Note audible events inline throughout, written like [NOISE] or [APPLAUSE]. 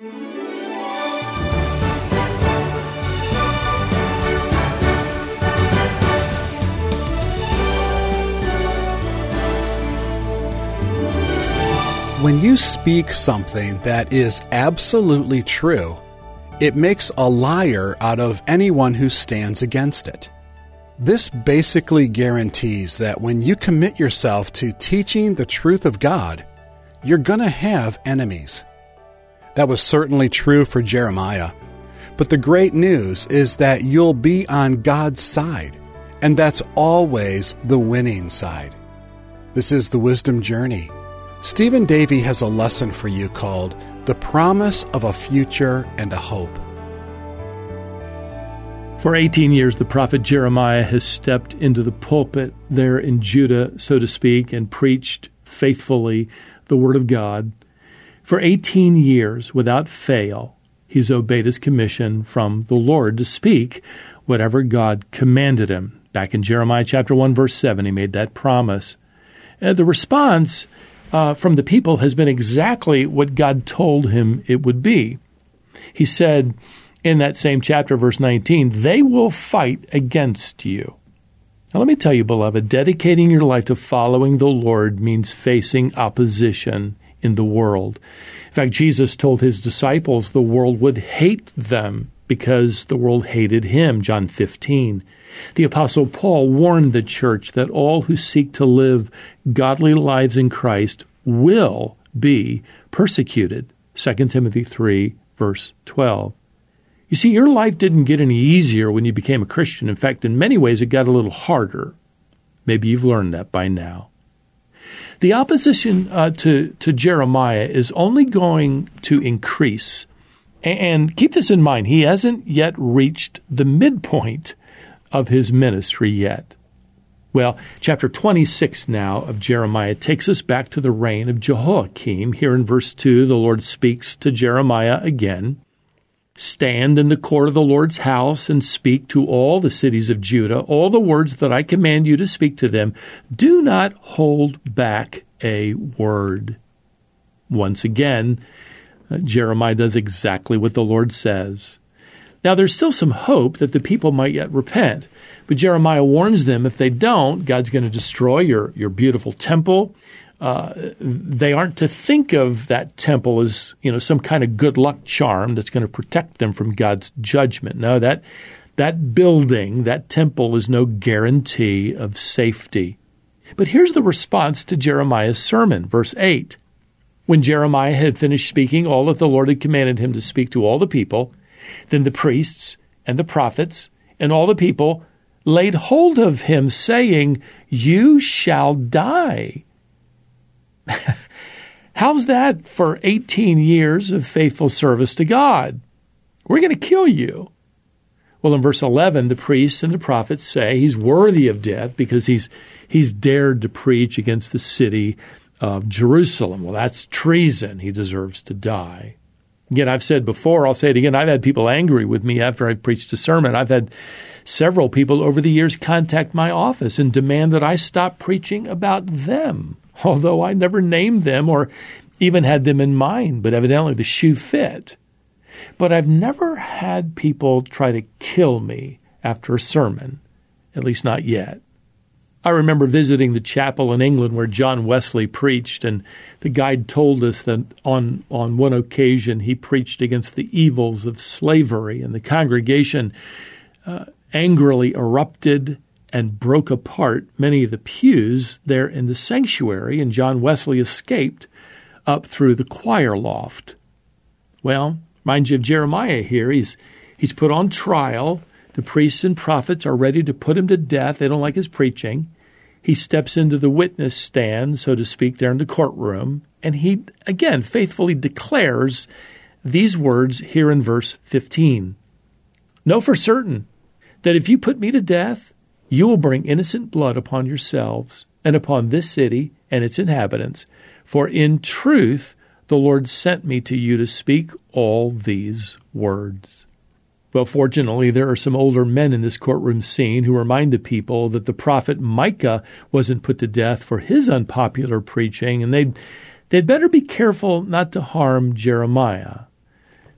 When you speak something that is absolutely true, it makes a liar out of anyone who stands against it. This basically guarantees that when you commit yourself to teaching the truth of God, you're going to have enemies. That was certainly true for Jeremiah. But the great news is that you'll be on God's side, and that's always the winning side. This is the Wisdom Journey Stephen Davey has a lesson for you called The Promise of a Future and a Hope. For 18 years, the prophet Jeremiah has stepped into the pulpit there in Judah, so to speak, and preached faithfully the Word of God. For 18 years, without fail, he's obeyed his commission from the Lord to speak whatever God commanded him. Back in Jeremiah chapter 1, verse 7, he made that promise. And the response uh, from the people has been exactly what God told him it would be. He said in that same chapter, verse 19, they will fight against you. Now, let me tell you, beloved, dedicating your life to following the Lord means facing opposition in the world. In fact, Jesus told his disciples the world would hate them because the world hated him, John 15. The Apostle Paul warned the church that all who seek to live godly lives in Christ will be persecuted. 2 Timothy 3, verse 12. You see, your life didn't get any easier when you became a Christian. In fact, in many ways, it got a little harder. Maybe you've learned that by now. The opposition uh, to, to Jeremiah is only going to increase. And keep this in mind, he hasn't yet reached the midpoint of his ministry yet. Well, chapter 26 now of Jeremiah takes us back to the reign of Jehoiakim. Here in verse 2, the Lord speaks to Jeremiah again. Stand in the court of the Lord's house and speak to all the cities of Judah all the words that I command you to speak to them. Do not hold back a word. Once again, uh, Jeremiah does exactly what the Lord says. Now, there's still some hope that the people might yet repent. But Jeremiah warns them if they don't, God's going to destroy your, your beautiful temple. Uh, they aren't to think of that temple as you know some kind of good luck charm that's going to protect them from God's judgment. No, that that building, that temple, is no guarantee of safety. But here's the response to Jeremiah's sermon, verse eight. When Jeremiah had finished speaking all that the Lord had commanded him to speak to all the people, then the priests and the prophets and all the people laid hold of him, saying, You shall die. [LAUGHS] How's that for 18 years of faithful service to God? We're going to kill you. Well, in verse 11, the priests and the prophets say he's worthy of death because he's, he's dared to preach against the city of Jerusalem. Well, that's treason. He deserves to die. Again, I've said before, I'll say it again, I've had people angry with me after I've preached a sermon. I've had several people over the years contact my office and demand that I stop preaching about them, [LAUGHS] although I never named them or even had them in mind, but evidently the shoe fit. But I've never had people try to kill me after a sermon, at least not yet. I remember visiting the chapel in England where John Wesley preached, and the guide told us that on, on one occasion he preached against the evils of slavery, and the congregation uh, angrily erupted and broke apart many of the pews there in the sanctuary, and John Wesley escaped up through the choir loft. Well, mind you of Jeremiah here. He's, he's put on trial the priests and prophets are ready to put him to death. They don't like his preaching. He steps into the witness stand, so to speak, there in the courtroom, and he again faithfully declares these words here in verse 15 Know for certain that if you put me to death, you will bring innocent blood upon yourselves and upon this city and its inhabitants. For in truth, the Lord sent me to you to speak all these words. Well, fortunately, there are some older men in this courtroom scene who remind the people that the prophet Micah wasn't put to death for his unpopular preaching, and they'd, they'd better be careful not to harm Jeremiah.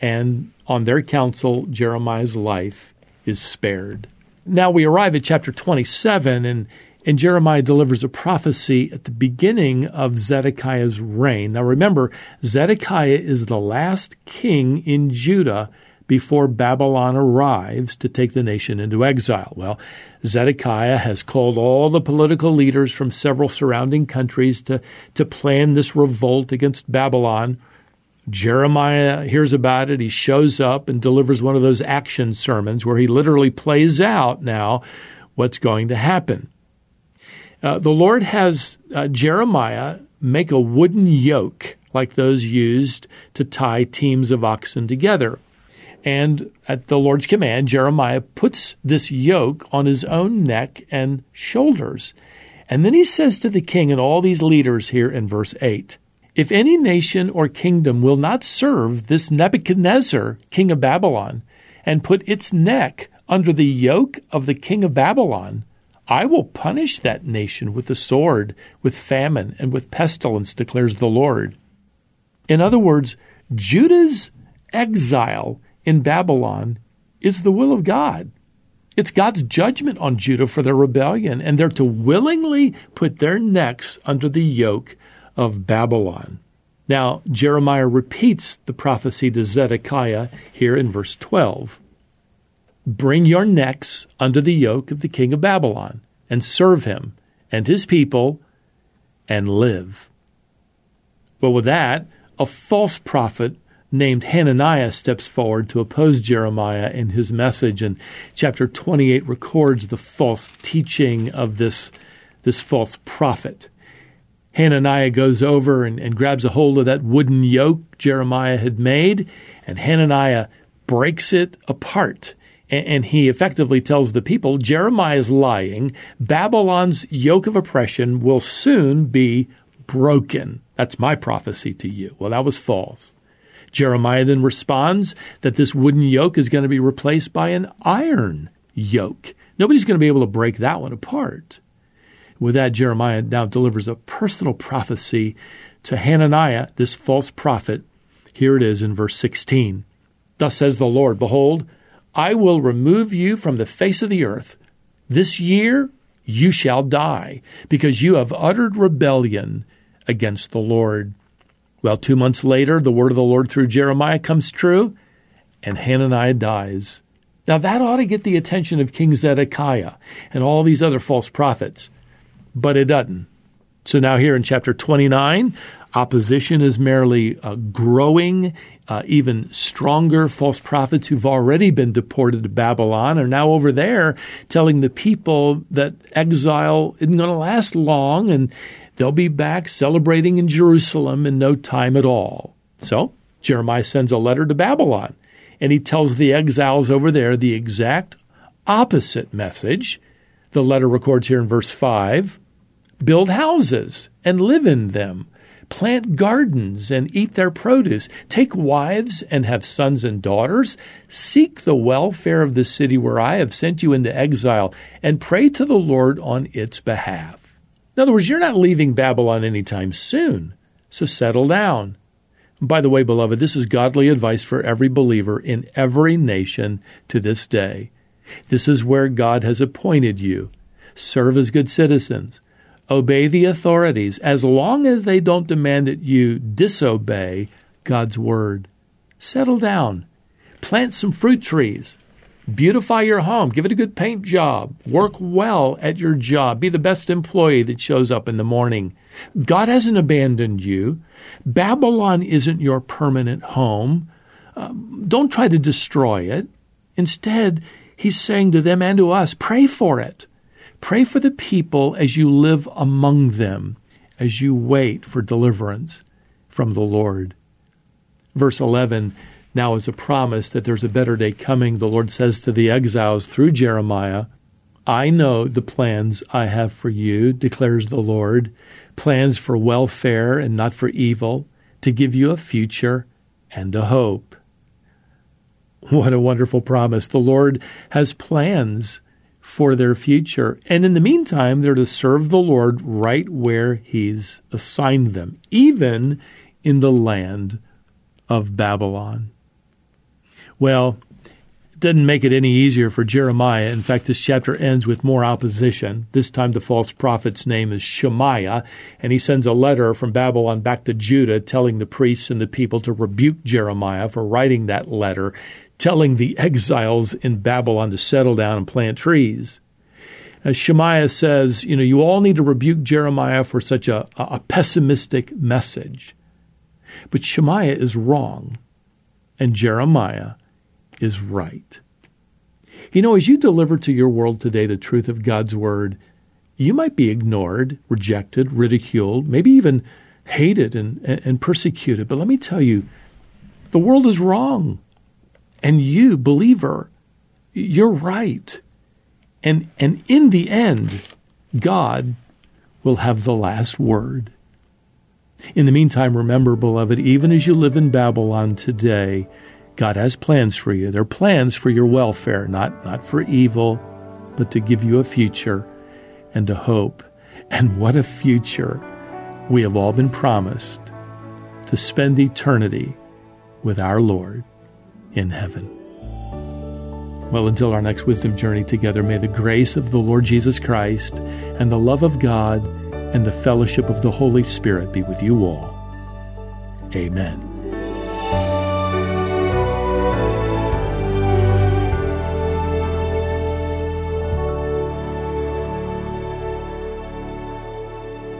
and on their counsel, Jeremiah's life is spared. Now we arrive at chapter 27, and, and Jeremiah delivers a prophecy at the beginning of Zedekiah's reign. Now remember, Zedekiah is the last king in Judah before Babylon arrives to take the nation into exile. Well, Zedekiah has called all the political leaders from several surrounding countries to, to plan this revolt against Babylon. Jeremiah hears about it. He shows up and delivers one of those action sermons where he literally plays out now what's going to happen. Uh, the Lord has uh, Jeremiah make a wooden yoke like those used to tie teams of oxen together. And at the Lord's command, Jeremiah puts this yoke on his own neck and shoulders. And then he says to the king and all these leaders here in verse 8 if any nation or kingdom will not serve this Nebuchadnezzar, king of Babylon, and put its neck under the yoke of the king of Babylon, I will punish that nation with the sword, with famine, and with pestilence, declares the Lord. In other words, Judah's exile in Babylon is the will of God. It's God's judgment on Judah for their rebellion, and they're to willingly put their necks under the yoke of Babylon. Now, Jeremiah repeats the prophecy to Zedekiah here in verse 12 Bring your necks under the yoke of the king of Babylon, and serve him and his people, and live. Well, with that, a false prophet named Hananiah steps forward to oppose Jeremiah in his message, and chapter 28 records the false teaching of this, this false prophet. Hananiah goes over and, and grabs a hold of that wooden yoke Jeremiah had made, and Hananiah breaks it apart. And, and he effectively tells the people Jeremiah is lying. Babylon's yoke of oppression will soon be broken. That's my prophecy to you. Well, that was false. Jeremiah then responds that this wooden yoke is going to be replaced by an iron yoke. Nobody's going to be able to break that one apart. With that, Jeremiah now delivers a personal prophecy to Hananiah, this false prophet. Here it is in verse 16. Thus says the Lord Behold, I will remove you from the face of the earth. This year you shall die, because you have uttered rebellion against the Lord. Well, two months later, the word of the Lord through Jeremiah comes true, and Hananiah dies. Now, that ought to get the attention of King Zedekiah and all these other false prophets but it doesn't. So now, here in chapter 29, opposition is merely uh, growing. Uh, even stronger false prophets who've already been deported to Babylon are now over there telling the people that exile isn't going to last long and they'll be back celebrating in Jerusalem in no time at all. So Jeremiah sends a letter to Babylon and he tells the exiles over there the exact opposite message. The letter records here in verse 5 build houses and live in them, plant gardens and eat their produce, take wives and have sons and daughters, seek the welfare of the city where I have sent you into exile, and pray to the Lord on its behalf. In other words, you're not leaving Babylon anytime soon, so settle down. By the way, beloved, this is godly advice for every believer in every nation to this day. This is where God has appointed you. Serve as good citizens obey the authorities as long as they don't demand that you disobey God's word. Settle down. Plant some fruit trees. Beautify your home. Give it a good paint job. Work well at your job. Be the best employee that shows up in the morning. God hasn't abandoned you. Babylon isn't your permanent home. Um, don't try to destroy it. Instead, he's saying to them and to us, pray for it. Pray for the people as you live among them, as you wait for deliverance from the Lord. Verse 11 now is a promise that there's a better day coming. The Lord says to the exiles through Jeremiah, I know the plans I have for you, declares the Lord, plans for welfare and not for evil, to give you a future and a hope. What a wonderful promise. The Lord has plans for their future. And in the meantime, they're to serve the Lord right where He's assigned them, even in the land of Babylon. Well, it doesn't make it any easier for Jeremiah. In fact, this chapter ends with more opposition. This time, the false prophet's name is Shemaiah, and he sends a letter from Babylon back to Judah telling the priests and the people to rebuke Jeremiah for writing that letter, telling the exiles in Babylon to settle down and plant trees. As Shemaiah says, you know, you all need to rebuke Jeremiah for such a, a pessimistic message. But Shemaiah is wrong, and Jeremiah is right. You know, as you deliver to your world today the truth of God's Word, you might be ignored, rejected, ridiculed, maybe even hated and, and persecuted. But let me tell you, the world is wrong. And you, believer, you're right. And, and in the end, God will have the last word. In the meantime, remember, beloved, even as you live in Babylon today, God has plans for you. They're plans for your welfare, not, not for evil, but to give you a future and a hope. And what a future we have all been promised to spend eternity with our Lord in heaven. Well, until our next wisdom journey together, may the grace of the Lord Jesus Christ and the love of God and the fellowship of the Holy Spirit be with you all. Amen.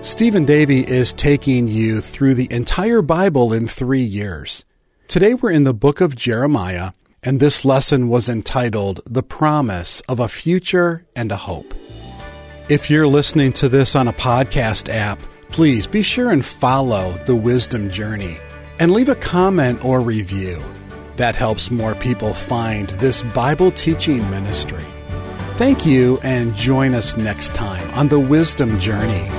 Stephen Davey is taking you through the entire Bible in three years. Today we're in the book of Jeremiah and this lesson was entitled The Promise of a Future and a Hope. If you're listening to this on a podcast app, please be sure and follow the Wisdom Journey and leave a comment or review. That helps more people find this Bible teaching ministry. Thank you and join us next time on the Wisdom Journey.